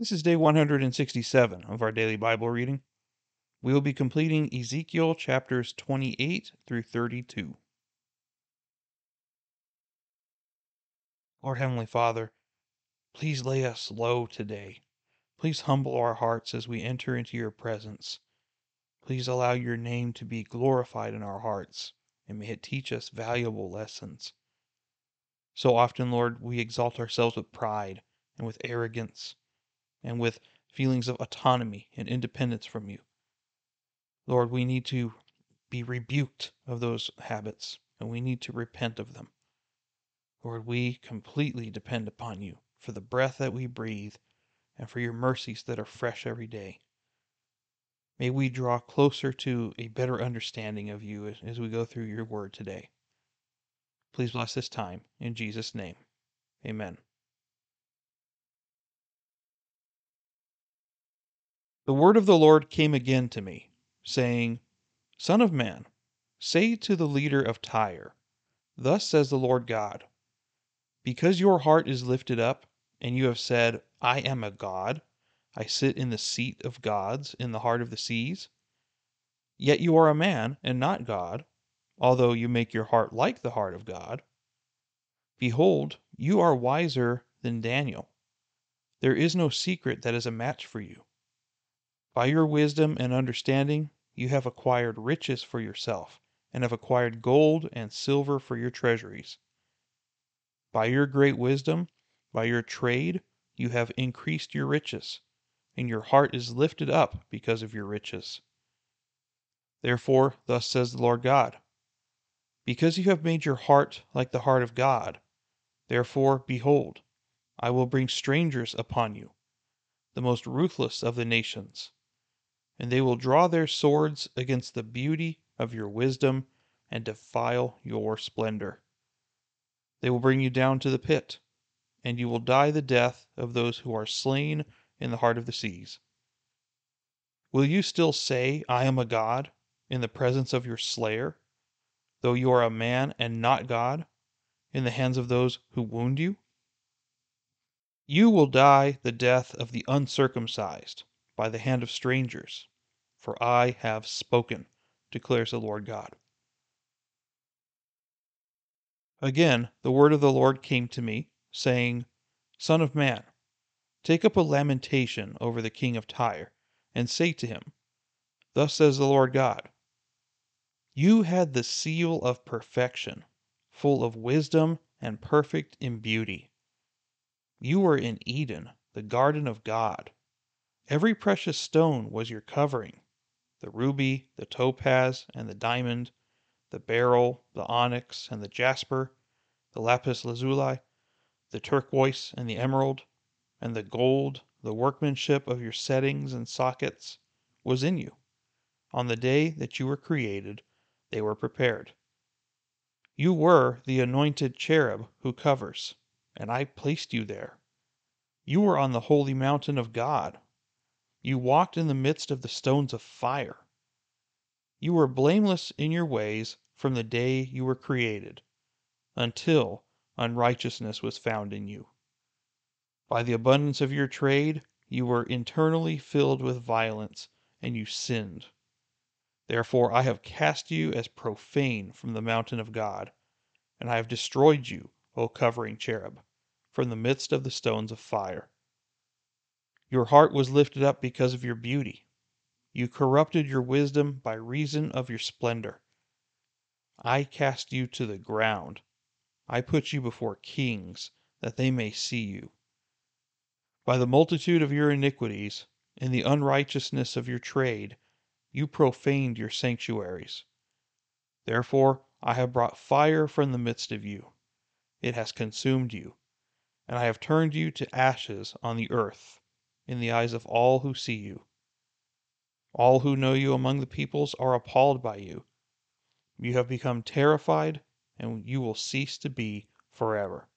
This is day 167 of our daily Bible reading. We will be completing Ezekiel chapters 28 through 32. Lord Heavenly Father, please lay us low today. Please humble our hearts as we enter into your presence. Please allow your name to be glorified in our hearts, and may it teach us valuable lessons. So often, Lord, we exalt ourselves with pride and with arrogance and with feelings of autonomy and independence from you. Lord, we need to be rebuked of those habits and we need to repent of them. Lord, we completely depend upon you for the breath that we breathe and for your mercies that are fresh every day. May we draw closer to a better understanding of you as, we go through your word today. Please bless this time. In Jesus' name, amen. The word of the Lord came again to me, saying, Son of man, say to the leader of Tyre, Thus says the Lord God, Because your heart is lifted up, and you have said, I am a God, I sit in the seat of gods in the heart of the seas. Yet you are a man, and not God, although you make your heart like the heart of God. Behold, you are wiser than Daniel. There is no secret that is a match for you. By your wisdom and understanding, you have acquired riches for yourself, and have acquired gold and silver for your treasuries. By your great wisdom, by your trade, you have increased your riches, and your heart is lifted up because of your riches. Therefore, thus says the Lord God Because you have made your heart like the heart of God, therefore, behold, I will bring strangers upon you, the most ruthless of the nations and they will draw their swords against the beauty of your wisdom and defile your splendor. They will bring you down to the pit, and you will die the death of those who are slain in the heart of the seas. Will you still say, I am a God, in the presence of your slayer, though you are a man and not God, in the hands of those who wound you? You will die the death of the uncircumcised by the hand of strangers for I have spoken, declares the Lord God. Again, the word of the Lord came to me, saying, Son of man, take up a lamentation over the king of Tyre, and say to him, Thus says the Lord God You had the seal of perfection, full of wisdom and perfect in beauty. You were in Eden, the garden of God. Every precious stone was your covering the ruby, the topaz, and the diamond, the beryl, the onyx, and the jasper, the lapis lazuli, the turquoise, and the emerald, and the gold, the workmanship of your settings and sockets, was in you. On the day that you were created, they were prepared. You were the anointed cherub who covers, and I placed you there. You were on the holy mountain of God, you walked in the midst of the stones of fire. You were blameless in your ways from the day you were created, until unrighteousness was found in you. By the abundance of your trade, you were internally filled with violence, and you sinned. Therefore I have cast you as profane from the mountain of God, and I have destroyed you, O covering cherub, from the midst of the stones of fire. Your heart was lifted up because of your beauty. You corrupted your wisdom by reason of your splendor. I cast you to the ground. I put you before kings, that they may see you. By the multitude of your iniquities, and the unrighteousness of your trade, you profaned your sanctuaries. Therefore I have brought fire from the midst of you. It has consumed you, and I have turned you to ashes on the earth in the eyes of all who see you. All who know you among the peoples are appalled by you. You have become terrified, and you will cease to be forever.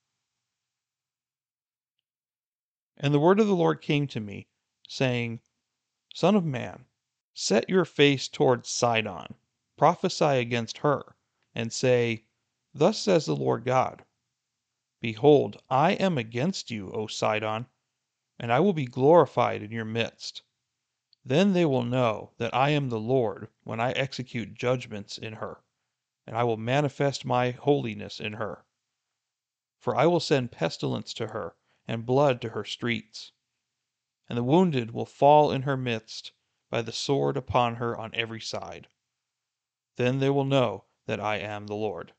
And the word of the Lord came to me, saying, Son of man, set your face toward Sidon, prophesy against her, and say, Thus says the Lord God Behold, I am against you, O Sidon and I will be glorified in your midst. Then they will know that I am the Lord when I execute judgments in her, and I will manifest my holiness in her. For I will send pestilence to her, and blood to her streets. And the wounded will fall in her midst, by the sword upon her on every side. Then they will know that I am the Lord.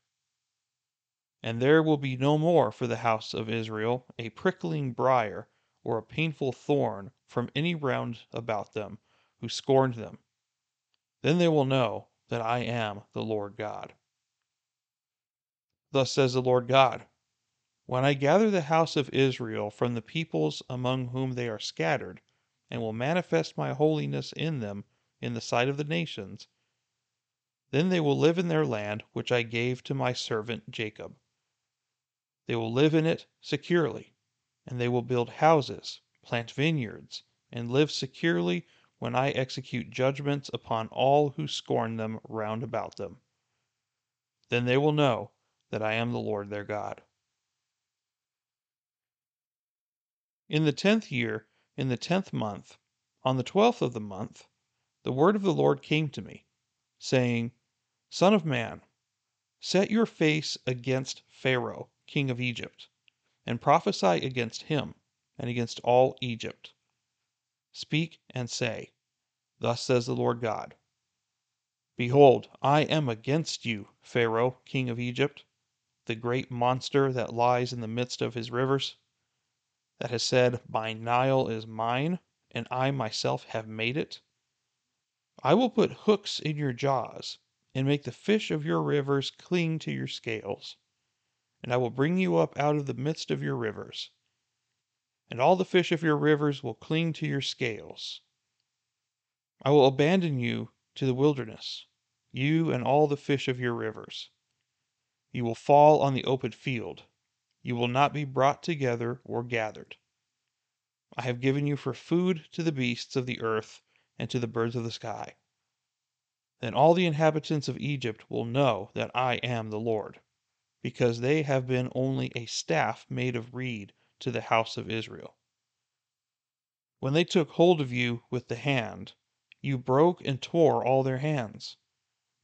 And there will be no more for the house of Israel a prickling briar or a painful thorn from any round about them who scorned them. Then they will know that I am the Lord God. Thus says the Lord God When I gather the house of Israel from the peoples among whom they are scattered, and will manifest my holiness in them in the sight of the nations, then they will live in their land which I gave to my servant Jacob. They will live in it securely, and they will build houses, plant vineyards, and live securely when I execute judgments upon all who scorn them round about them. Then they will know that I am the Lord their God. In the tenth year, in the tenth month, on the twelfth of the month, the word of the Lord came to me, saying, Son of man, set your face against Pharaoh, king of Egypt, and prophesy against him and against all Egypt. Speak and say, Thus says the Lord God Behold, I am against you, Pharaoh, king of Egypt, the great monster that lies in the midst of his rivers, that has said, My Nile is mine, and I myself have made it. I will put hooks in your jaws, and make the fish of your rivers cling to your scales. And I will bring you up out of the midst of your rivers, and all the fish of your rivers will cling to your scales. I will abandon you to the wilderness, you and all the fish of your rivers. You will fall on the open field. You will not be brought together or gathered. I have given you for food to the beasts of the earth and to the birds of the sky. Then all the inhabitants of Egypt will know that I am the Lord, because they have been only a staff made of reed to the house of Israel. When they took hold of you with the hand, you broke and tore all their hands.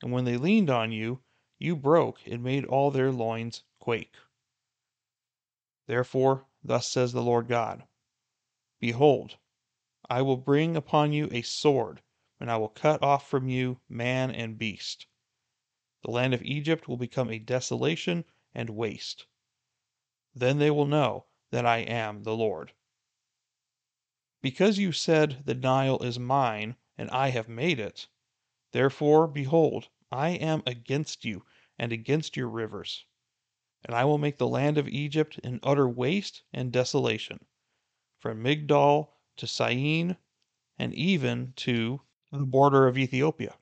And when they leaned on you, you broke and made all their loins quake. Therefore, thus says the Lord God Behold, I will bring upon you a sword, and I will cut off from you man and beast. The land of Egypt will become a desolation and waste. Then they will know that I am the Lord. Because you said, The Nile is mine, and I have made it. Therefore, behold, I am against you and against your rivers. And I will make the land of Egypt an utter waste and desolation, from Migdol to Syene, and even to the border of Ethiopia.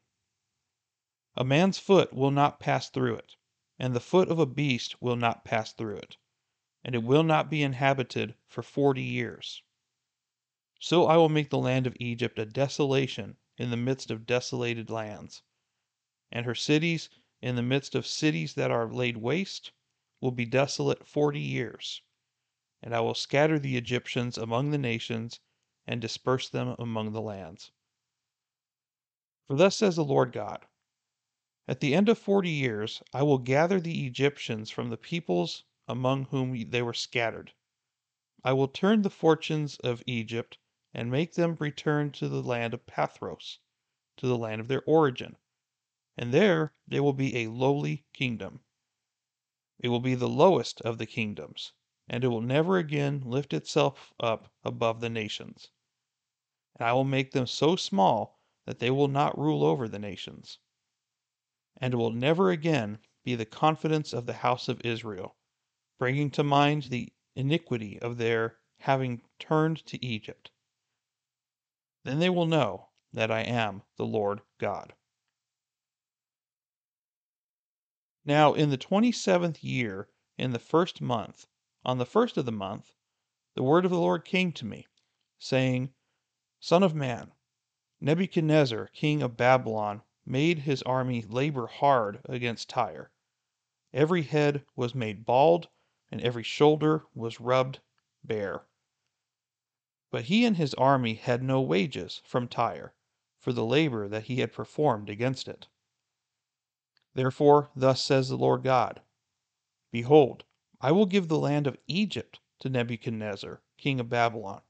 A man's foot will not pass through it, and the foot of a beast will not pass through it, and it will not be inhabited for forty years. So I will make the land of Egypt a desolation in the midst of desolated lands, and her cities in the midst of cities that are laid waste will be desolate forty years. And I will scatter the Egyptians among the nations and disperse them among the lands. For thus says the Lord God At the end of forty years I will gather the Egyptians from the peoples among whom they were scattered. I will turn the fortunes of Egypt and make them return to the land of Pathros, to the land of their origin. And there they will be a lowly kingdom. It will be the lowest of the kingdoms, and it will never again lift itself up above the nations. And I will make them so small that they will not rule over the nations. And will never again be the confidence of the house of Israel, bringing to mind the iniquity of their having turned to Egypt. Then they will know that I am the Lord God. Now, in the twenty seventh year, in the first month, on the first of the month, the word of the Lord came to me, saying, Son of man, Nebuchadnezzar, king of Babylon, made his army labor hard against Tyre. Every head was made bald, and every shoulder was rubbed bare. But he and his army had no wages from Tyre for the labor that he had performed against it. Therefore, thus says the Lord God Behold, I will give the land of Egypt to Nebuchadnezzar, king of Babylon,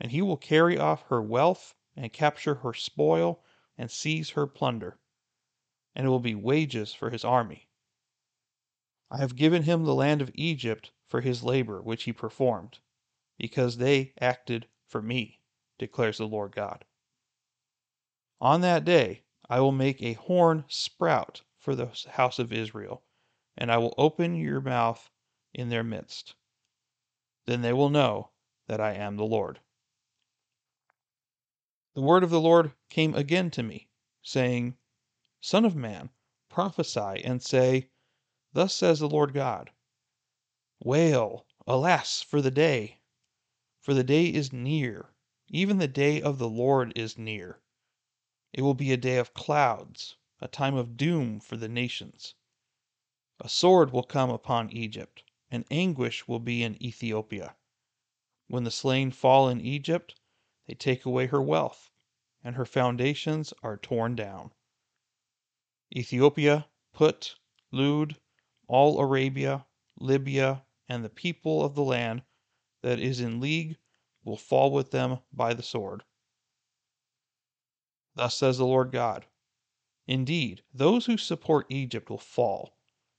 and he will carry off her wealth, and capture her spoil, and seize her plunder, and it will be wages for his army. I have given him the land of Egypt for his labor which he performed, because they acted for me, declares the Lord God. On that day I will make a horn sprout for the house of Israel, and I will open your mouth in their midst. Then they will know that I am the Lord. The word of the Lord came again to me, saying, Son of man, prophesy and say, Thus says the Lord God Wail, alas, for the day! For the day is near, even the day of the Lord is near. It will be a day of clouds, a time of doom for the nations. A sword will come upon Egypt, and anguish will be in Ethiopia. When the slain fall in Egypt, they take away her wealth, and her foundations are torn down. Ethiopia, Put, Lud, all Arabia, Libya, and the people of the land that is in league will fall with them by the sword. Thus says the Lord God Indeed, those who support Egypt will fall,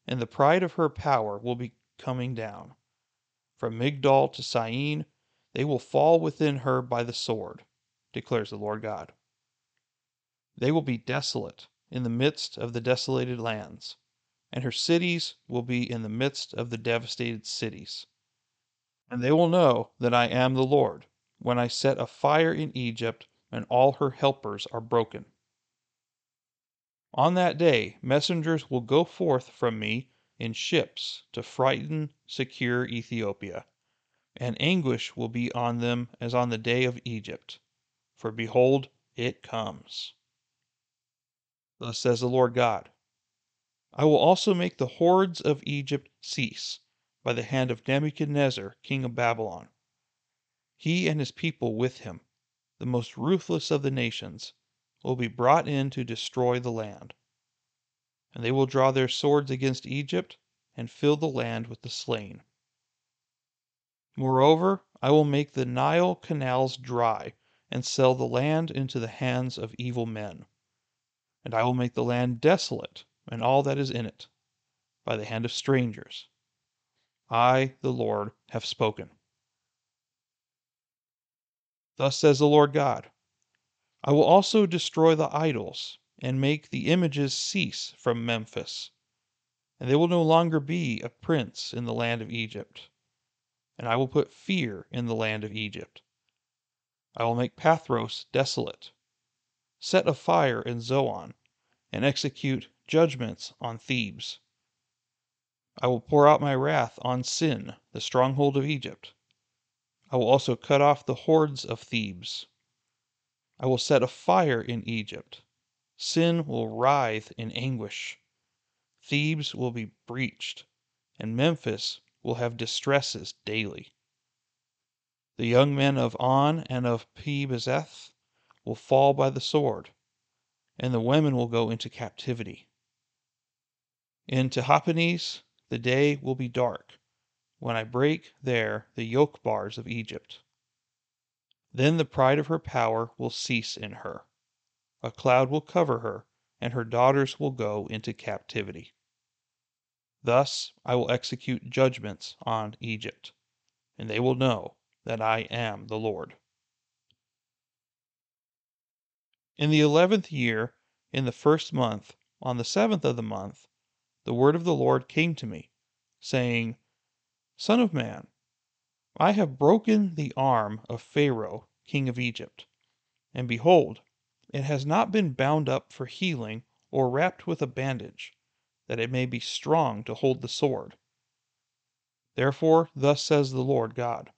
and the pride of her power will be coming down. From Migdol to Syene, they will fall within her by the sword, declares the Lord God. They will be desolate in the midst of the desolated lands, and her cities will be in the midst of the devastated cities. And they will know that I am the Lord when I set a fire in Egypt and all her helpers are broken. On that day, messengers will go forth from me in ships to frighten secure Ethiopia, and anguish will be on them as on the day of Egypt. For behold, it comes. Thus says the Lord God I will also make the hordes of Egypt cease by the hand of Nebuchadnezzar, king of Babylon. He and his people with him the most ruthless of the nations, will be brought in to destroy the land. And they will draw their swords against Egypt and fill the land with the slain. Moreover, I will make the Nile canals dry and sell the land into the hands of evil men. And I will make the land desolate and all that is in it by the hand of strangers. I, the Lord, have spoken. Thus says the Lord God I will also destroy the idols, and make the images cease from Memphis. And there will no longer be a prince in the land of Egypt. And I will put fear in the land of Egypt. I will make Pathros desolate, set a fire in Zoan, and execute judgments on Thebes. I will pour out my wrath on Sin, the stronghold of Egypt. I will also cut off the hordes of Thebes. I will set a fire in Egypt. Sin will writhe in anguish. Thebes will be breached, and Memphis will have distresses daily. The young men of On and of Pi Beseth will fall by the sword, and the women will go into captivity. In Tahpanhes the day will be dark, when I break there the yoke bars of Egypt. Then the pride of her power will cease in her. A cloud will cover her, and her daughters will go into captivity. Thus I will execute judgments on Egypt, and they will know that I am the Lord. In the eleventh year, in the first month, on the seventh of the month, the word of the Lord came to me, saying, Son of man, I have broken the arm of Pharaoh, king of Egypt, and behold, it has not been bound up for healing or wrapped with a bandage, that it may be strong to hold the sword. Therefore, thus says the Lord God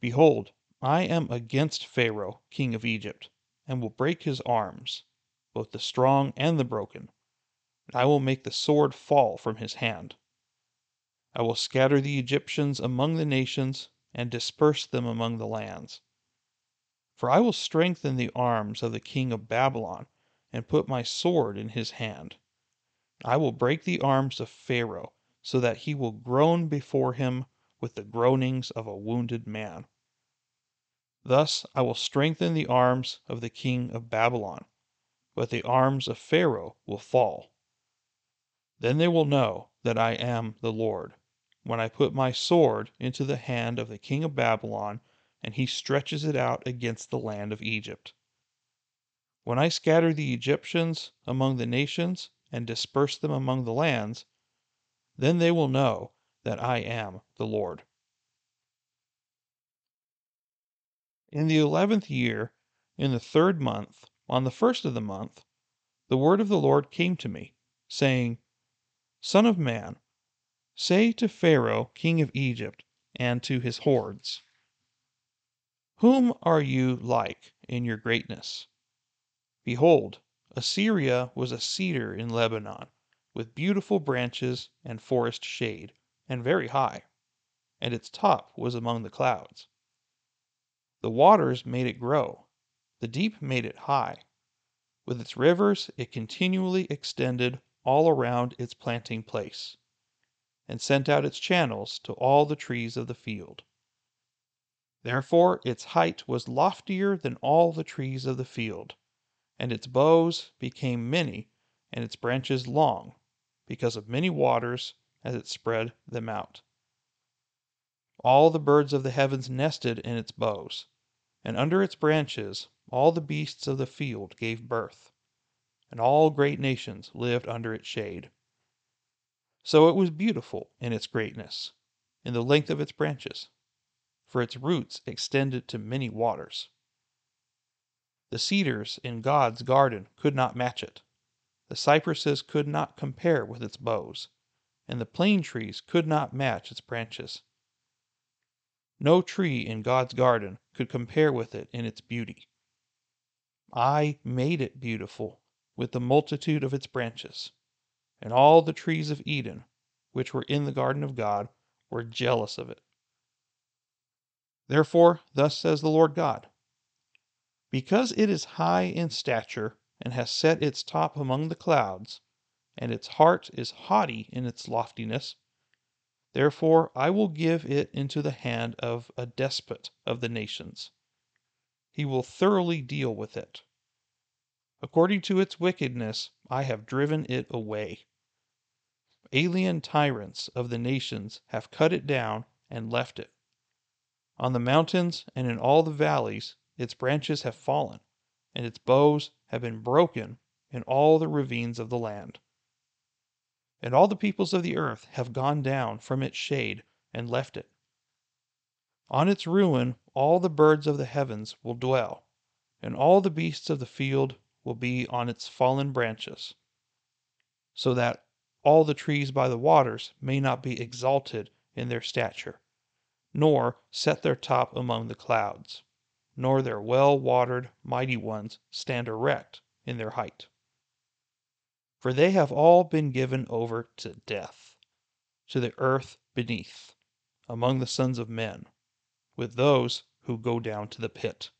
Behold, I am against Pharaoh, king of Egypt, and will break his arms, both the strong and the broken, and I will make the sword fall from his hand. I will scatter the Egyptians among the nations, and disperse them among the lands. For I will strengthen the arms of the king of Babylon, and put my sword in his hand. I will break the arms of Pharaoh, so that he will groan before him with the groanings of a wounded man. Thus I will strengthen the arms of the king of Babylon, but the arms of Pharaoh will fall. Then they will know that I am the Lord, when I put my sword into the hand of the king of Babylon, and he stretches it out against the land of Egypt. When I scatter the Egyptians among the nations, and disperse them among the lands, then they will know that I am the Lord. In the eleventh year, in the third month, on the first of the month, the word of the Lord came to me, saying, Son of man, say to Pharaoh, king of Egypt, and to his hordes, Whom are you like in your greatness? Behold, Assyria was a cedar in Lebanon, with beautiful branches and forest shade, and very high, and its top was among the clouds. The waters made it grow, the deep made it high. With its rivers it continually extended all around its planting place, and sent out its channels to all the trees of the field. Therefore its height was loftier than all the trees of the field, and its boughs became many, and its branches long, because of many waters as it spread them out. All the birds of the heavens nested in its boughs, and under its branches all the beasts of the field gave birth and all great nations lived under its shade. So it was beautiful in its greatness, in the length of its branches, for its roots extended to many waters. The cedars in God's garden could not match it. The cypresses could not compare with its boughs, and the plane trees could not match its branches. No tree in God's garden could compare with it in its beauty. I made it beautiful with the multitude of its branches. And all the trees of Eden, which were in the garden of God, were jealous of it. Therefore, thus says the Lord God Because it is high in stature, and has set its top among the clouds, and its heart is haughty in its loftiness, therefore I will give it into the hand of a despot of the nations. He will thoroughly deal with it According to its wickedness I have driven it away. Alien tyrants of the nations have cut it down and left it. On the mountains and in all the valleys its branches have fallen, and its boughs have been broken in all the ravines of the land. And all the peoples of the earth have gone down from its shade and left it. On its ruin all the birds of the heavens will dwell, and all the beasts of the field will be on its fallen branches, so that all the trees by the waters may not be exalted in their stature, nor set their top among the clouds, nor their well watered mighty ones stand erect in their height. For they have all been given over to death, to the earth beneath, among the sons of men, with those who go down to the pit.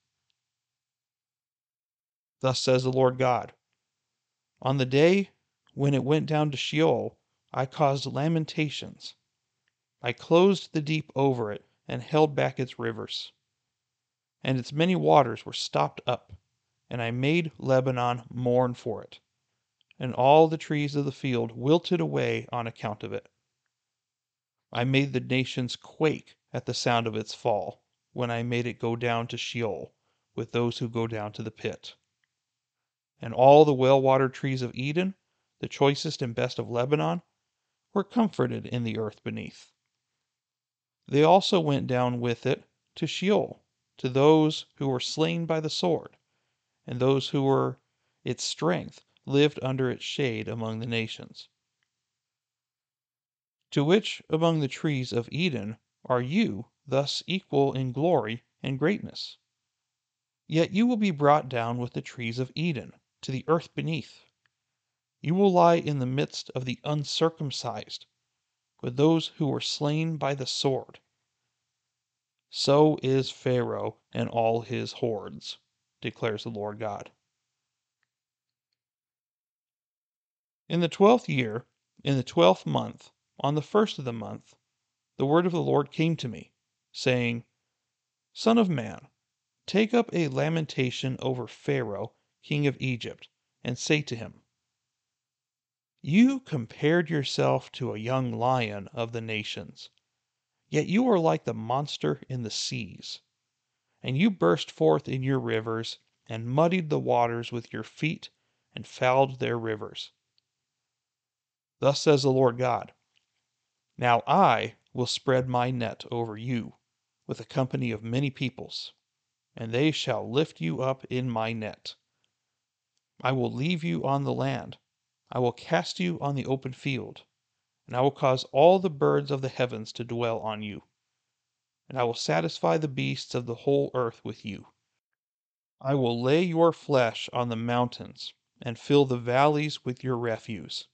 Thus says the Lord God On the day when it went down to Sheol, I caused lamentations. I closed the deep over it and held back its rivers. And its many waters were stopped up, and I made Lebanon mourn for it. And all the trees of the field wilted away on account of it. I made the nations quake at the sound of its fall, when I made it go down to Sheol with those who go down to the pit and all the well watered trees of Eden, the choicest and best of Lebanon, were comforted in the earth beneath. They also went down with it to Sheol, to those who were slain by the sword, and those who were its strength lived under its shade among the nations. To which among the trees of Eden are you thus equal in glory and greatness? Yet you will be brought down with the trees of Eden to the earth beneath. You will lie in the midst of the uncircumcised, with those who were slain by the sword. So is Pharaoh and all his hordes, declares the Lord God. In the twelfth year, in the twelfth month, on the first of the month, the word of the Lord came to me, saying, Son of man, take up a lamentation over Pharaoh, king of Egypt, and say to him, You compared yourself to a young lion of the nations Yet you are like the monster in the seas. And you burst forth in your rivers, and muddied the waters with your feet, and fouled their rivers. Thus says the Lord God Now I will spread my net over you with a company of many peoples, and they shall lift you up in my net. I will leave you on the land, I will cast you on the open field and I will cause all the birds of the heavens to dwell on you. And I will satisfy the beasts of the whole earth with you. I will lay your flesh on the mountains, and fill the valleys with your refuse.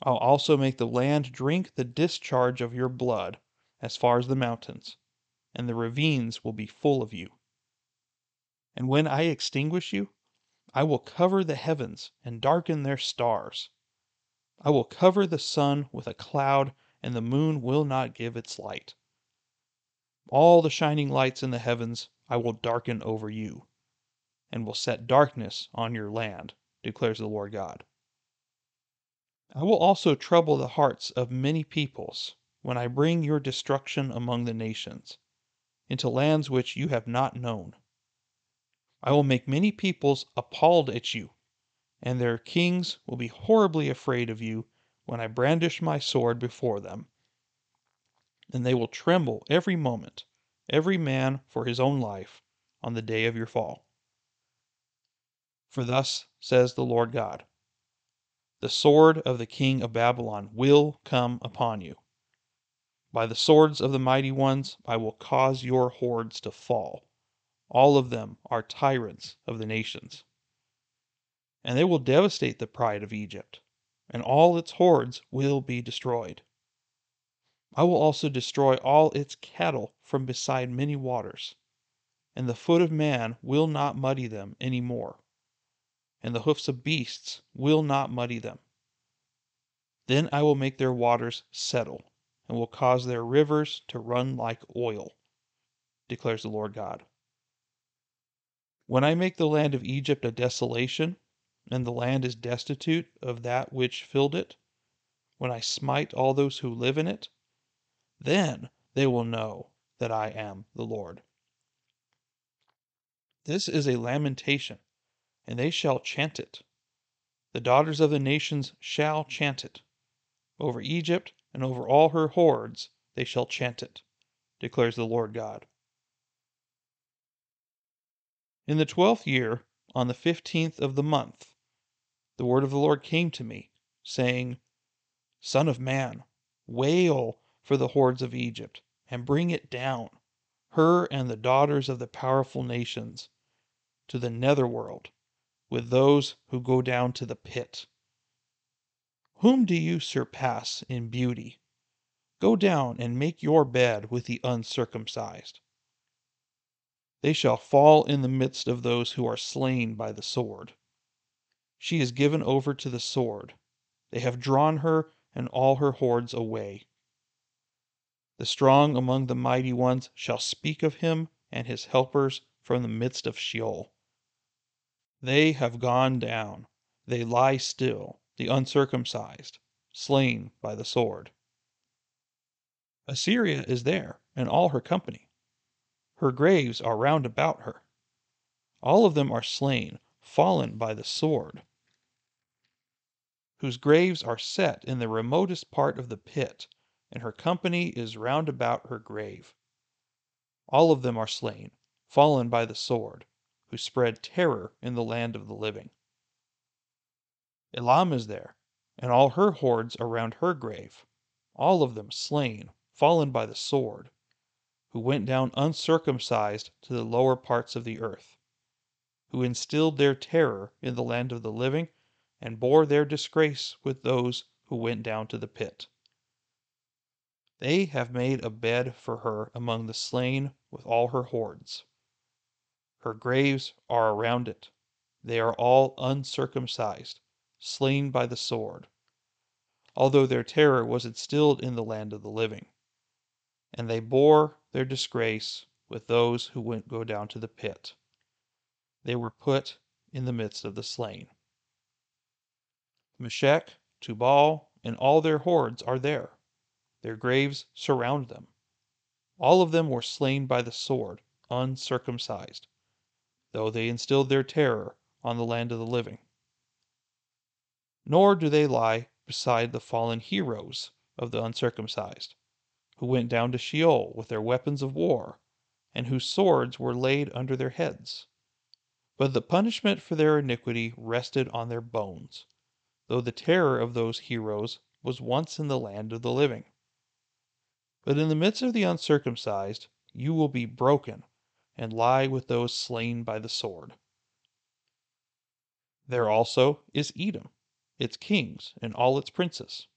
I'll also make the land drink the discharge of your blood as far as the mountains, and the ravines will be full of you. And when I extinguish you, I will cover the heavens and darken their stars. I will cover the sun with a cloud, and the moon will not give its light. All the shining lights in the heavens I will darken over you, and will set darkness on your land, declares the Lord God. I will also trouble the hearts of many peoples when I bring your destruction among the nations, into lands which you have not known. I will make many peoples appalled at you and their kings will be horribly afraid of you when I brandish my sword before them. And they will tremble every moment, every man for his own life, on the day of your fall. For thus says the Lord God The sword of the king of Babylon will come upon you. By the swords of the mighty ones I will cause your hordes to fall. All of them are tyrants of the nations and they will devastate the pride of Egypt, and all its hordes will be destroyed. I will also destroy all its cattle from beside many waters, and the foot of man will not muddy them any more, and the hoofs of beasts will not muddy them. Then I will make their waters settle, and will cause their rivers to run like oil, declares the Lord God. When I make the land of Egypt a desolation, and the land is destitute of that which filled it, when I smite all those who live in it, then they will know that I am the Lord. This is a lamentation, and they shall chant it. The daughters of the nations shall chant it. Over Egypt and over all her hordes they shall chant it, declares the Lord God. In the twelfth year, on the fifteenth of the month, the word of the Lord came to me, saying, Son of man, wail for the hordes of Egypt, and bring it down, her and the daughters of the powerful nations, to the netherworld, with those who go down to the pit. Whom do you surpass in beauty? Go down and make your bed with the uncircumcised. They shall fall in the midst of those who are slain by the sword. She is given over to the sword. They have drawn her and all her hordes away. The strong among the mighty ones shall speak of him and his helpers from the midst of Sheol. They have gone down, they lie still, the uncircumcised, slain by the sword. Assyria is there, and all her company. Her graves are round about her. All of them are slain, fallen by the sword, whose graves are set in the remotest part of the pit, and her company is round about her grave. All of them are slain, fallen by the sword, who spread terror in the land of the living. Elam is there, and all her hordes around her grave, all of them slain, fallen by the sword, who went down uncircumcised to the lower parts of the earth who instilled their terror in the land of the living, and bore their disgrace with those who went down to the pit. They have made a bed for her among the slain with all her hordes. Her graves are around it. They are all uncircumcised, slain by the sword, although their terror was instilled in the land of the living. And they bore their disgrace with those who went go down to the pit. They were put in the midst of the slain. Meshech, Tubal, and all their hordes are there. Their graves surround them. All of them were slain by the sword, uncircumcised, though they instilled their terror on the land of the living. Nor do they lie beside the fallen heroes of the uncircumcised, who went down to Sheol with their weapons of war, and whose swords were laid under their heads. But the punishment for their iniquity rested on their bones, though the terror of those heroes was once in the land of the living. But in the midst of the uncircumcised, you will be broken and lie with those slain by the sword. There also is Edom, its kings, and all its princes,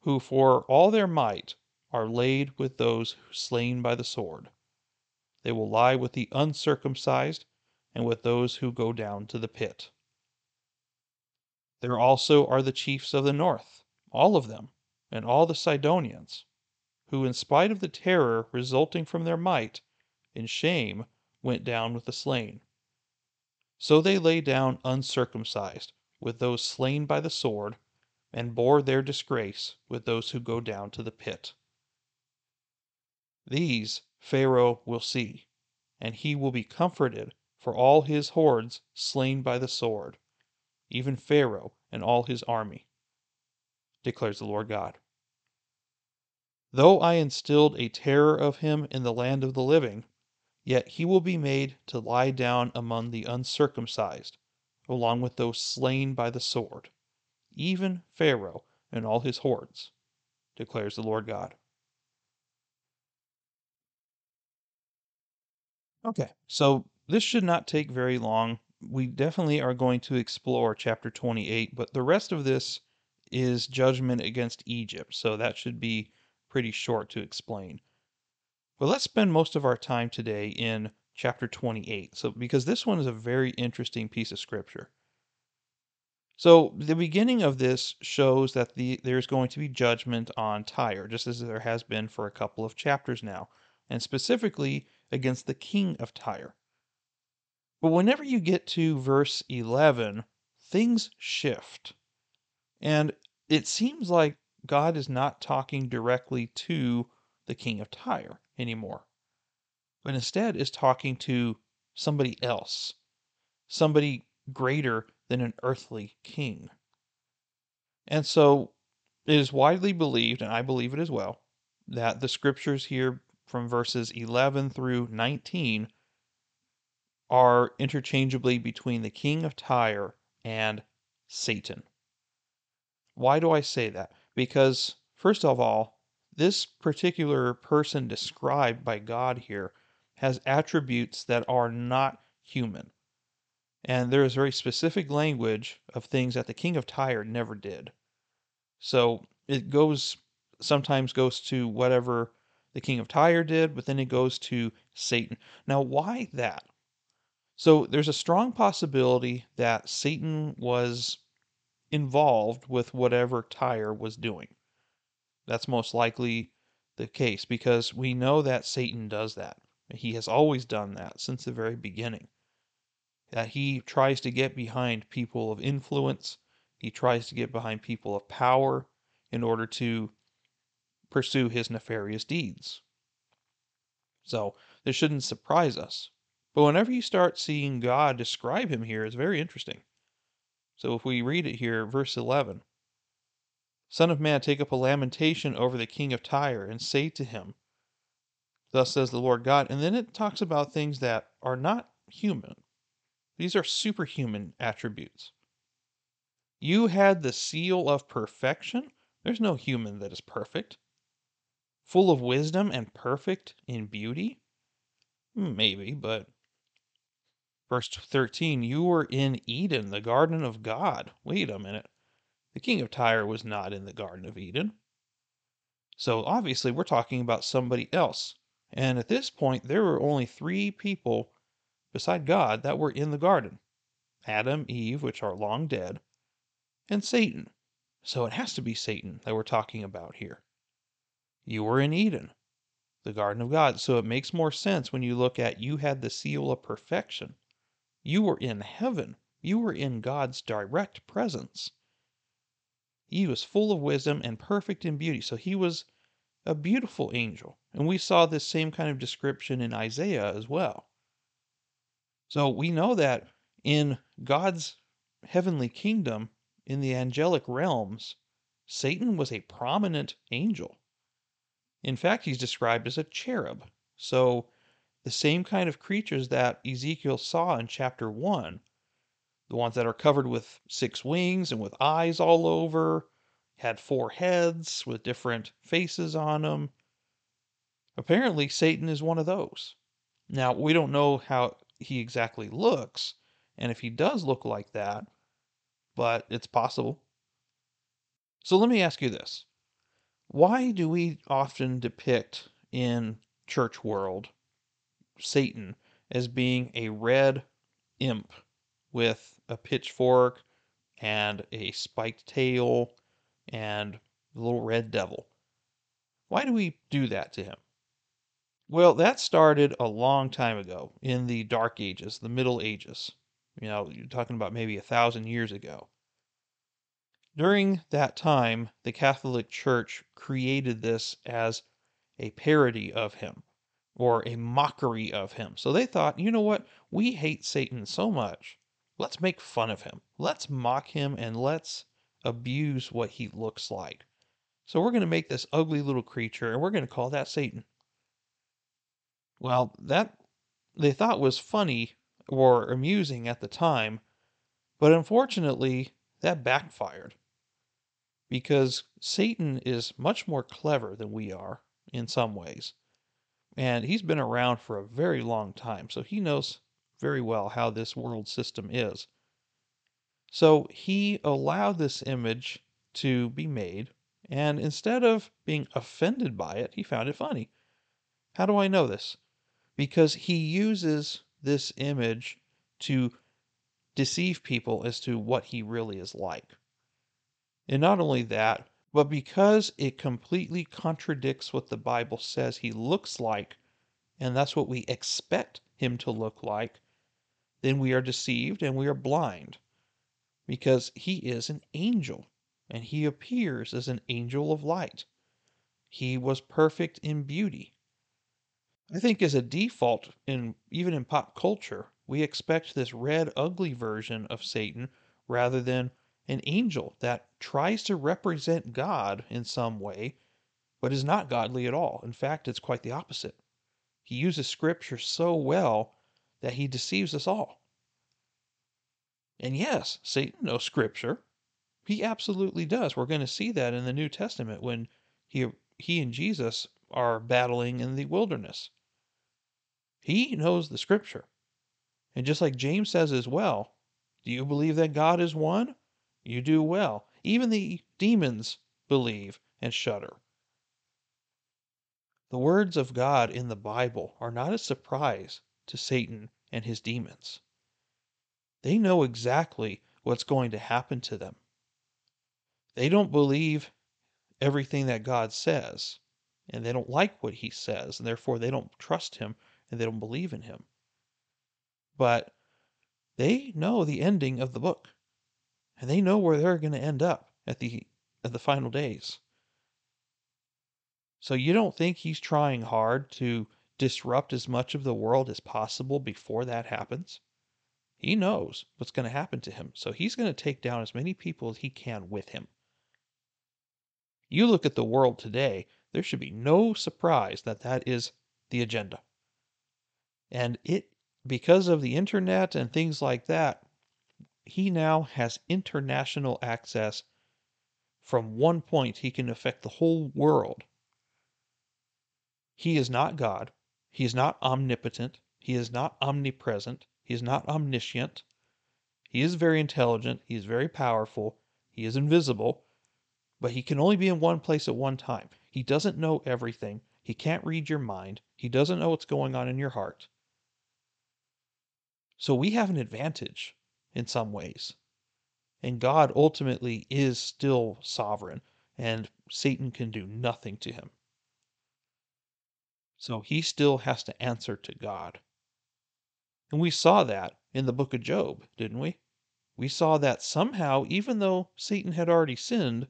who for all their might are laid with those slain by the sword. They will lie with the uncircumcised and with those who go down to the pit. There also are the chiefs of the north, all of them, and all the Sidonians, who, in spite of the terror resulting from their might, in shame went down with the slain. So they lay down uncircumcised with those slain by the sword, and bore their disgrace with those who go down to the pit. These Pharaoh will see, and he will be comforted for all his hordes slain by the sword, even Pharaoh and all his army, declares the Lord God. Though I instilled a terror of him in the land of the living, yet he will be made to lie down among the uncircumcised, along with those slain by the sword, even Pharaoh and all his hordes, declares the Lord God. Okay, so this should not take very long. We definitely are going to explore chapter 28, but the rest of this is judgment against Egypt, so that should be pretty short to explain. But let's spend most of our time today in chapter 28. So because this one is a very interesting piece of scripture. So the beginning of this shows that the there's going to be judgment on Tyre, just as there has been for a couple of chapters now, and specifically against the king of Tyre. But whenever you get to verse 11, things shift. And it seems like God is not talking directly to the king of Tyre anymore, but instead is talking to somebody else, somebody greater than an earthly king. And so it is widely believed, and I believe it as well, that the scriptures here from verses 11 through 19 are interchangeably between the king of Tyre and Satan. Why do I say that? Because, first of all, this particular person described by God here has attributes that are not human. And there is very specific language of things that the king of Tyre never did. So it goes, sometimes goes to whatever the king of Tyre did, but then it goes to Satan. Now, why that? So there's a strong possibility that Satan was involved with whatever Tyre was doing. That's most likely the case because we know that Satan does that. He has always done that since the very beginning. That he tries to get behind people of influence, he tries to get behind people of power in order to pursue his nefarious deeds. So, this shouldn't surprise us. But whenever you start seeing God describe him here, it's very interesting. So if we read it here, verse 11 Son of man, take up a lamentation over the king of Tyre, and say to him, Thus says the Lord God. And then it talks about things that are not human, these are superhuman attributes. You had the seal of perfection. There's no human that is perfect. Full of wisdom and perfect in beauty? Hmm, maybe, but Verse 13, you were in Eden, the garden of God. Wait a minute. The king of Tyre was not in the garden of Eden. So obviously, we're talking about somebody else. And at this point, there were only three people beside God that were in the garden Adam, Eve, which are long dead, and Satan. So it has to be Satan that we're talking about here. You were in Eden, the garden of God. So it makes more sense when you look at you had the seal of perfection. You were in heaven. You were in God's direct presence. He was full of wisdom and perfect in beauty. So he was a beautiful angel. And we saw this same kind of description in Isaiah as well. So we know that in God's heavenly kingdom, in the angelic realms, Satan was a prominent angel. In fact, he's described as a cherub. So the same kind of creatures that Ezekiel saw in chapter 1, the ones that are covered with six wings and with eyes all over, had four heads with different faces on them. Apparently, Satan is one of those. Now, we don't know how he exactly looks, and if he does look like that, but it's possible. So let me ask you this. Why do we often depict in church world Satan as being a red imp with a pitchfork and a spiked tail and the little red devil. Why do we do that to him? Well, that started a long time ago in the Dark Ages, the Middle Ages. You know, you're talking about maybe a thousand years ago. During that time, the Catholic Church created this as a parody of him or a mockery of him. So they thought, you know what? We hate Satan so much. Let's make fun of him. Let's mock him and let's abuse what he looks like. So we're going to make this ugly little creature and we're going to call that Satan. Well, that they thought was funny or amusing at the time, but unfortunately, that backfired. Because Satan is much more clever than we are in some ways. And he's been around for a very long time, so he knows very well how this world system is. So he allowed this image to be made, and instead of being offended by it, he found it funny. How do I know this? Because he uses this image to deceive people as to what he really is like. And not only that, but because it completely contradicts what the Bible says he looks like, and that's what we expect him to look like, then we are deceived and we are blind. Because he is an angel, and he appears as an angel of light. He was perfect in beauty. I think as a default in even in pop culture, we expect this red ugly version of Satan rather than an angel that tries to represent God in some way, but is not godly at all. In fact, it's quite the opposite. He uses scripture so well that he deceives us all. And yes, Satan knows scripture. He absolutely does. We're going to see that in the New Testament when he he and Jesus are battling in the wilderness. He knows the scripture. And just like James says as well, do you believe that God is one? You do well. Even the demons believe and shudder. The words of God in the Bible are not a surprise to Satan and his demons. They know exactly what's going to happen to them. They don't believe everything that God says, and they don't like what he says, and therefore they don't trust him and they don't believe in him. But they know the ending of the book and they know where they're going to end up at the at the final days. So you don't think he's trying hard to disrupt as much of the world as possible before that happens? He knows what's going to happen to him, so he's going to take down as many people as he can with him. You look at the world today, there should be no surprise that that is the agenda. And it because of the internet and things like that, he now has international access. From one point, he can affect the whole world. He is not God. He is not omnipotent. He is not omnipresent. He is not omniscient. He is very intelligent. He is very powerful. He is invisible. But he can only be in one place at one time. He doesn't know everything. He can't read your mind. He doesn't know what's going on in your heart. So we have an advantage in some ways. And God ultimately is still sovereign, and Satan can do nothing to him. So he still has to answer to God. And we saw that in the book of Job, didn't we? We saw that somehow, even though Satan had already sinned,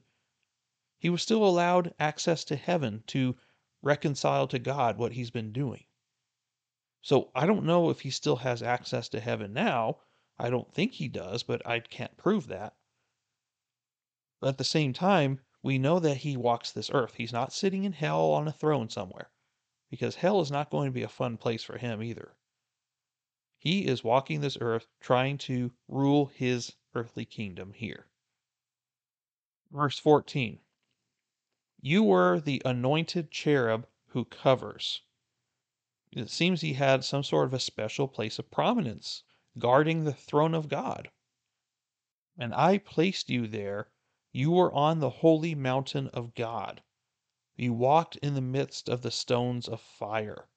he was still allowed access to heaven to reconcile to God what he's been doing. So I don't know if he still has access to heaven now. I don't think he does, but I can't prove that. But at the same time, we know that he walks this earth. He's not sitting in hell on a throne somewhere, because hell is not going to be a fun place for him either. He is walking this earth trying to rule his earthly kingdom here. Verse 14 You were the anointed cherub who covers. It seems he had some sort of a special place of prominence, guarding the throne of God. And I placed you there. You were on the holy mountain of God. You walked in the midst of the stones of fire.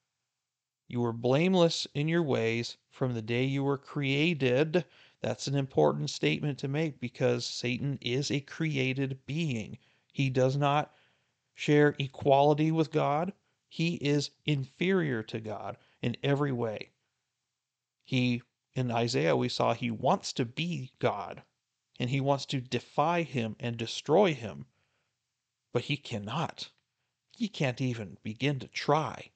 You were blameless in your ways from the day you were created. That's an important statement to make because Satan is a created being. He does not share equality with God. He is inferior to God in every way. He, in Isaiah, we saw he wants to be God and he wants to defy him and destroy him, but he cannot. He can't even begin to try.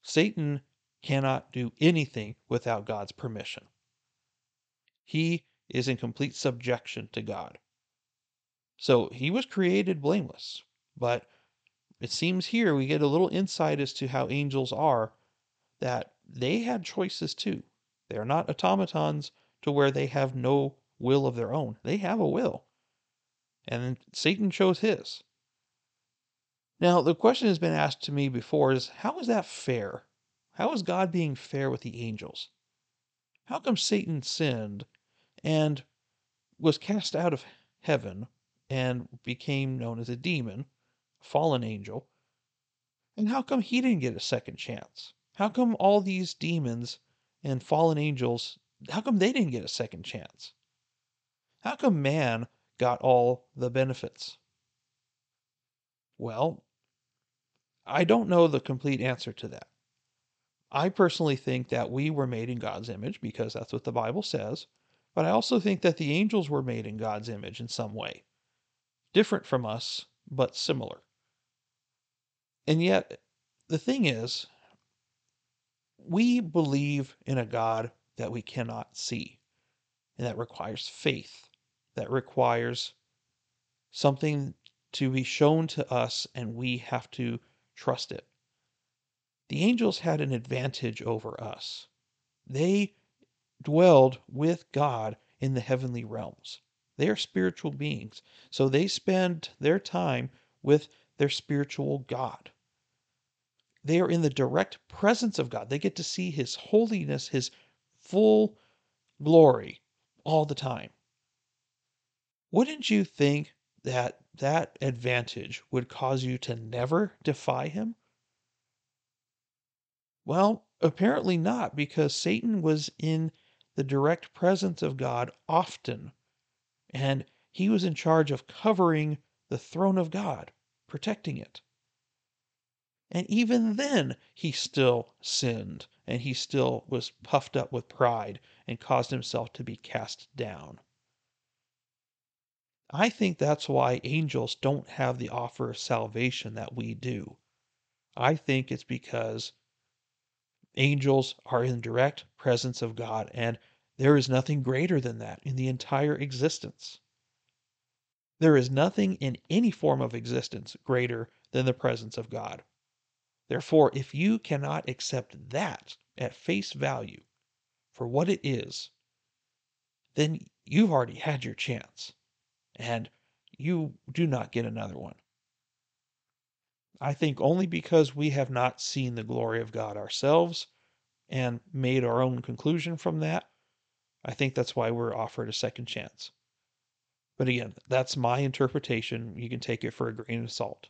Satan cannot do anything without God's permission. He is in complete subjection to God. So he was created blameless, but it seems here we get a little insight as to how angels are that they had choices too. They are not automatons to where they have no will of their own. They have a will. And Satan chose his. Now, the question has been asked to me before is how is that fair? How is God being fair with the angels? How come Satan sinned and was cast out of heaven and became known as a demon? A fallen angel. And how come he didn't get a second chance? How come all these demons and fallen angels, how come they didn't get a second chance? How come man got all the benefits? Well, I don't know the complete answer to that. I personally think that we were made in God's image because that's what the Bible says, but I also think that the angels were made in God's image in some way. Different from us, but similar. And yet, the thing is, we believe in a God that we cannot see, and that requires faith, that requires something to be shown to us, and we have to trust it. The angels had an advantage over us. They dwelled with God in the heavenly realms. They are spiritual beings, so they spend their time with their spiritual God. They are in the direct presence of God. They get to see His holiness, His full glory all the time. Wouldn't you think that that advantage would cause you to never defy Him? Well, apparently not, because Satan was in the direct presence of God often, and he was in charge of covering the throne of God protecting it. And even then, he still sinned and he still was puffed up with pride and caused himself to be cast down. I think that's why angels don't have the offer of salvation that we do. I think it's because angels are in direct presence of God, and there is nothing greater than that in the entire existence. There is nothing in any form of existence greater than the presence of God. Therefore, if you cannot accept that at face value for what it is, then you've already had your chance and you do not get another one. I think only because we have not seen the glory of God ourselves and made our own conclusion from that, I think that's why we're offered a second chance. But again, that's my interpretation. You can take it for a grain of salt.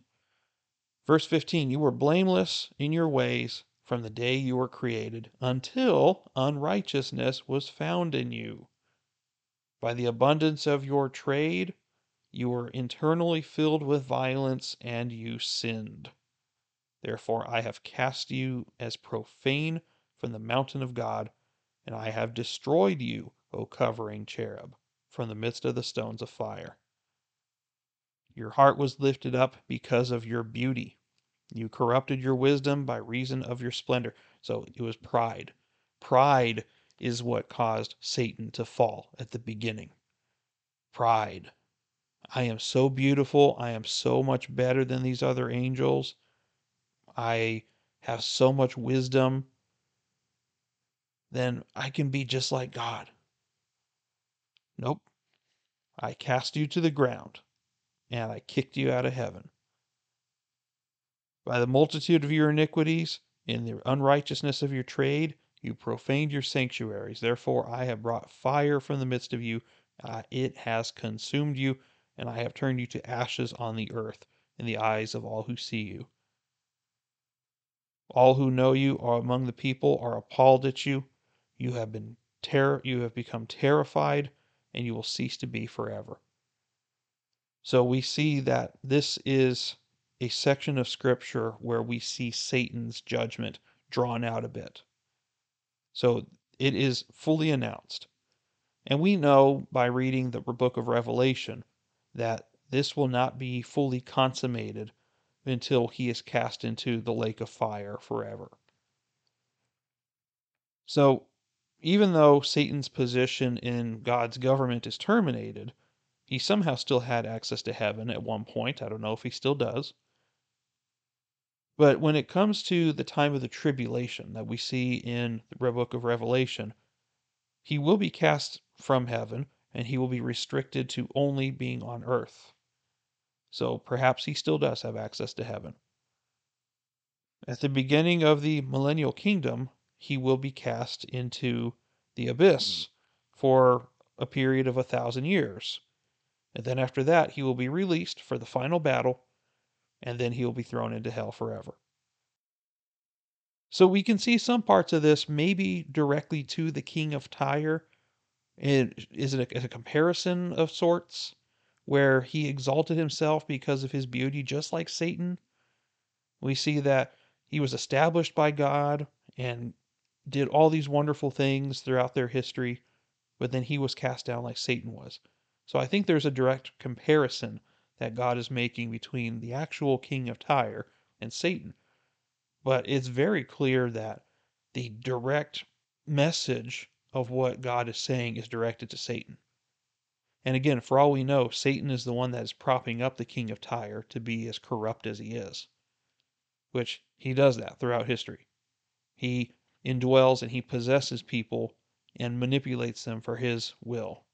Verse 15 You were blameless in your ways from the day you were created until unrighteousness was found in you. By the abundance of your trade, you were internally filled with violence and you sinned. Therefore, I have cast you as profane from the mountain of God, and I have destroyed you, O covering cherub, from the midst of the stones of fire. Your heart was lifted up because of your beauty. You corrupted your wisdom by reason of your splendor. So it was pride. Pride is what caused Satan to fall at the beginning. Pride. I am so beautiful. I am so much better than these other angels. I have so much wisdom. Then I can be just like God. Nope. I cast you to the ground and I kicked you out of heaven. By the multitude of your iniquities, in the unrighteousness of your trade, you profaned your sanctuaries. Therefore, I have brought fire from the midst of you. Uh, it has consumed you, and I have turned you to ashes on the earth in the eyes of all who see you. All who know you are among the people are appalled at you. You have been terror you have become terrified, and you will cease to be forever. So we see that this is a section of scripture where we see Satan's judgment drawn out a bit. So it is fully announced. And we know by reading the book of Revelation that this will not be fully consummated until he is cast into the lake of fire forever. So even though Satan's position in God's government is terminated, he somehow still had access to heaven at one point. I don't know if he still does. But when it comes to the time of the tribulation that we see in the book of Revelation, he will be cast from heaven and he will be restricted to only being on earth. So perhaps he still does have access to heaven. At the beginning of the millennial kingdom, he will be cast into the abyss hmm. for a period of a thousand years. And then after that, he will be released for the final battle, and then he will be thrown into hell forever. So we can see some parts of this maybe directly to the king of Tyre. It is a, a comparison of sorts where he exalted himself because of his beauty, just like Satan. We see that he was established by God and did all these wonderful things throughout their history, but then he was cast down like Satan was. So I think there's a direct comparison that God is making between the actual king of Tyre and Satan. But it's very clear that the direct message of what God is saying is directed to Satan. And again, for all we know, Satan is the one that is propping up the king of Tyre to be as corrupt as he is, which he does that throughout history. He indwells and he possesses people and manipulates them for his will.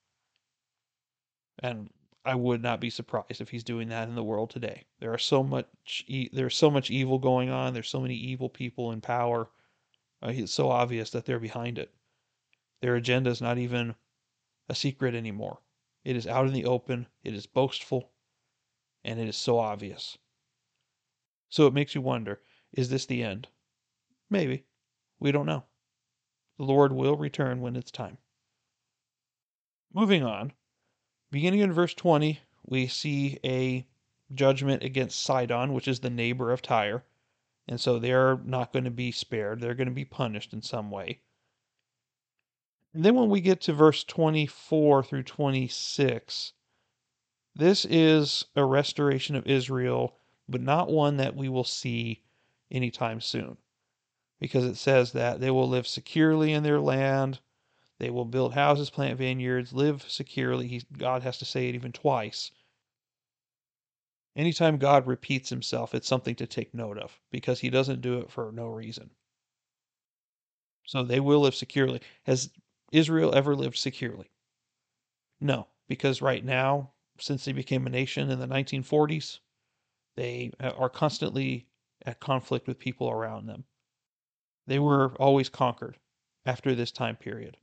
And I would not be surprised if he's doing that in the world today. There are so much e- there's so much evil going on. There's so many evil people in power. Uh, it's so obvious that they're behind it. Their agenda is not even a secret anymore. It is out in the open. It is boastful, and it is so obvious. So it makes you wonder: Is this the end? Maybe. We don't know. The Lord will return when it's time. Moving on. Beginning in verse 20, we see a judgment against Sidon, which is the neighbor of Tyre. And so they're not going to be spared. They're going to be punished in some way. And then when we get to verse 24 through 26, this is a restoration of Israel, but not one that we will see anytime soon. Because it says that they will live securely in their land, they will build houses, plant vineyards, live securely. He, God has to say it even twice. Anytime God repeats himself, it's something to take note of because he doesn't do it for no reason. So they will live securely. Has Israel ever lived securely? No, because right now, since they became a nation in the 1940s, they are constantly at conflict with people around them. They were always conquered after this time period.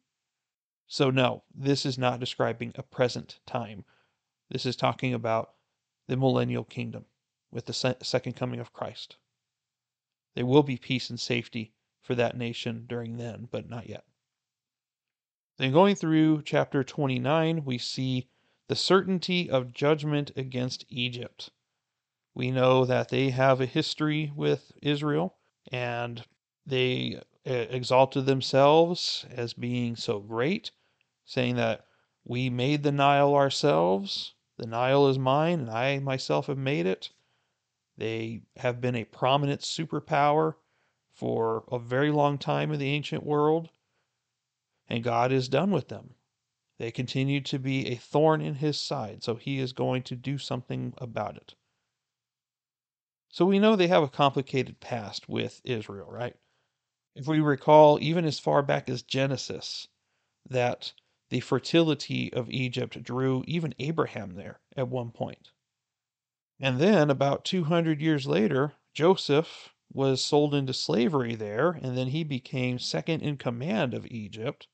So, no, this is not describing a present time. This is talking about the millennial kingdom, with the se- second coming of Christ. There will be peace and safety for that nation during then, but not yet. Then going through chapter 29, we see the certainty of judgment against Egypt. We know that they have a history with Israel and they exalted themselves as being so great, saying that we made the Nile ourselves. The Nile is mine, and I myself have made it. They have been a prominent superpower for a very long time in the ancient world, and God is done with them. They continue to be a thorn in his side, so he is going to do something about it. So we know they have a complicated past with Israel, right? If we recall, even as far back as Genesis, that the fertility of Egypt drew even Abraham there at one point. And then, about 200 years later, Joseph was sold into slavery there, and then he became second in command of Egypt.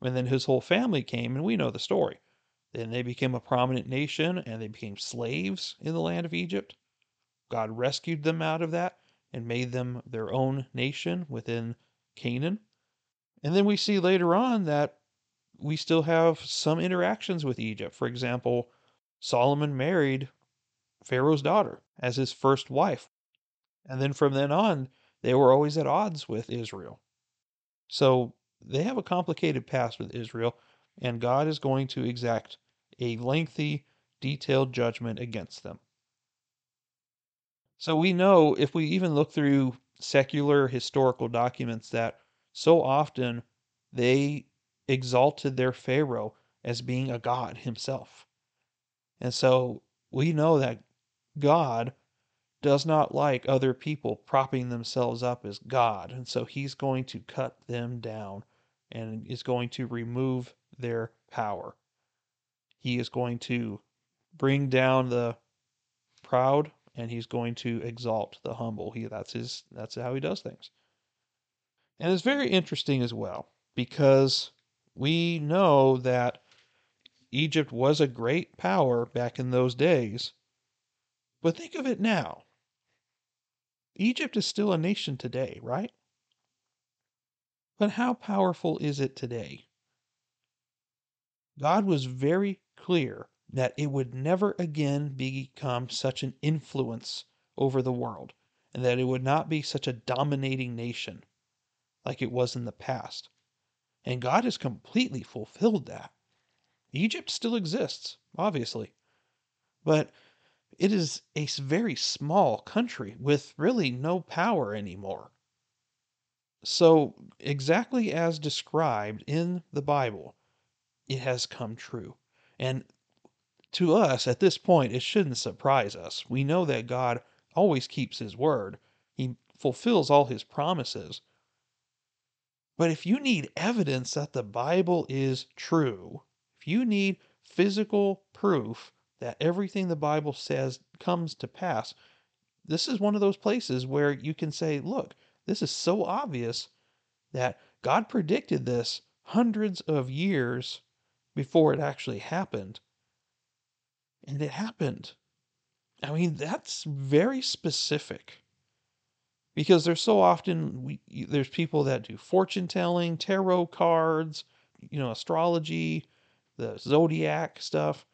And then his whole family came, and we know the story. Then they became a prominent nation, and they became slaves in the land of Egypt. God rescued them out of that and made them their own nation within Canaan. And then we see later on that we still have some interactions with Egypt. For example, Solomon married Pharaoh's daughter as his first wife. And then from then on, they were always at odds with Israel. So they have a complicated past with Israel, and God is going to exact a lengthy, detailed judgment against them. So we know if we even look through secular historical documents that so often they exalted their Pharaoh as being a god himself. And so we know that God does not like other people propping themselves up as God. And so he's going to cut them down and is going to remove their power. He is going to bring down the proud and he's going to exalt the humble. He that's his that's how he does things. And it's very interesting as well because we know that Egypt was a great power back in those days. But think of it now. Egypt is still a nation today, right? But how powerful is it today? God was very clear that it would never again become such an influence over the world and that it would not be such a dominating nation like it was in the past. And God has completely fulfilled that. Egypt still exists, obviously, but it is a very small country with really no power anymore. So, exactly as described in the Bible, it has come true. And to us at this point, it shouldn't surprise us. We know that God always keeps his word, he fulfills all his promises. But if you need evidence that the Bible is true, if you need physical proof that everything the Bible says comes to pass, this is one of those places where you can say, look, this is so obvious that God predicted this hundreds of years before it actually happened and it happened. I mean, that's very specific because there's so often we there's people that do fortune telling, tarot cards, you know, astrology, the zodiac stuff.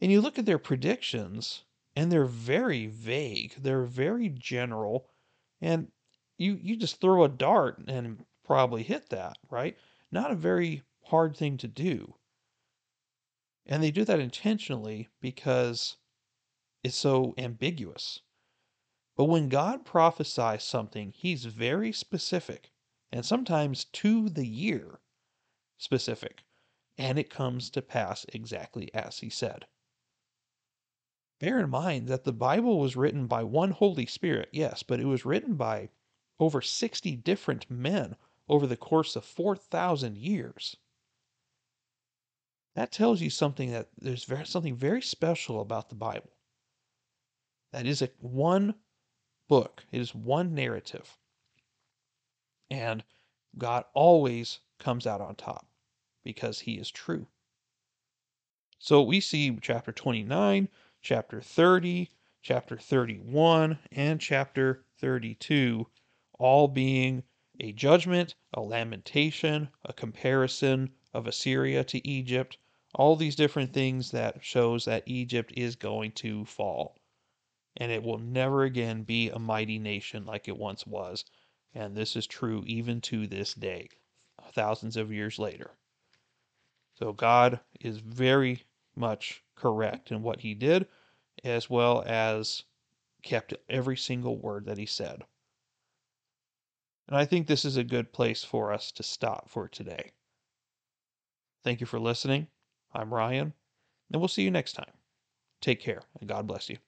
And you look at their predictions and they're very vague. They're very general and you you just throw a dart and probably hit that, right? Not a very hard thing to do. And they do that intentionally because it's so ambiguous. But when God prophesies something, he's very specific and sometimes to the year specific, and it comes to pass exactly as he said. Bear in mind that the Bible was written by one Holy Spirit, yes, but it was written by over 60 different men over the course of 4,000 years that tells you something that there's very, something very special about the Bible. That is a one book. It is one narrative. And God always comes out on top because he is true. So we see chapter 29, chapter 30, chapter 31 and chapter 32 all being a judgment, a lamentation, a comparison of Assyria to Egypt, all these different things that shows that Egypt is going to fall. And it will never again be a mighty nation like it once was. And this is true even to this day, thousands of years later. So God is very much correct in what he did, as well as kept every single word that he said. And I think this is a good place for us to stop for today. Thank you for listening. I'm Ryan, and we'll see you next time. Take care, and God bless you.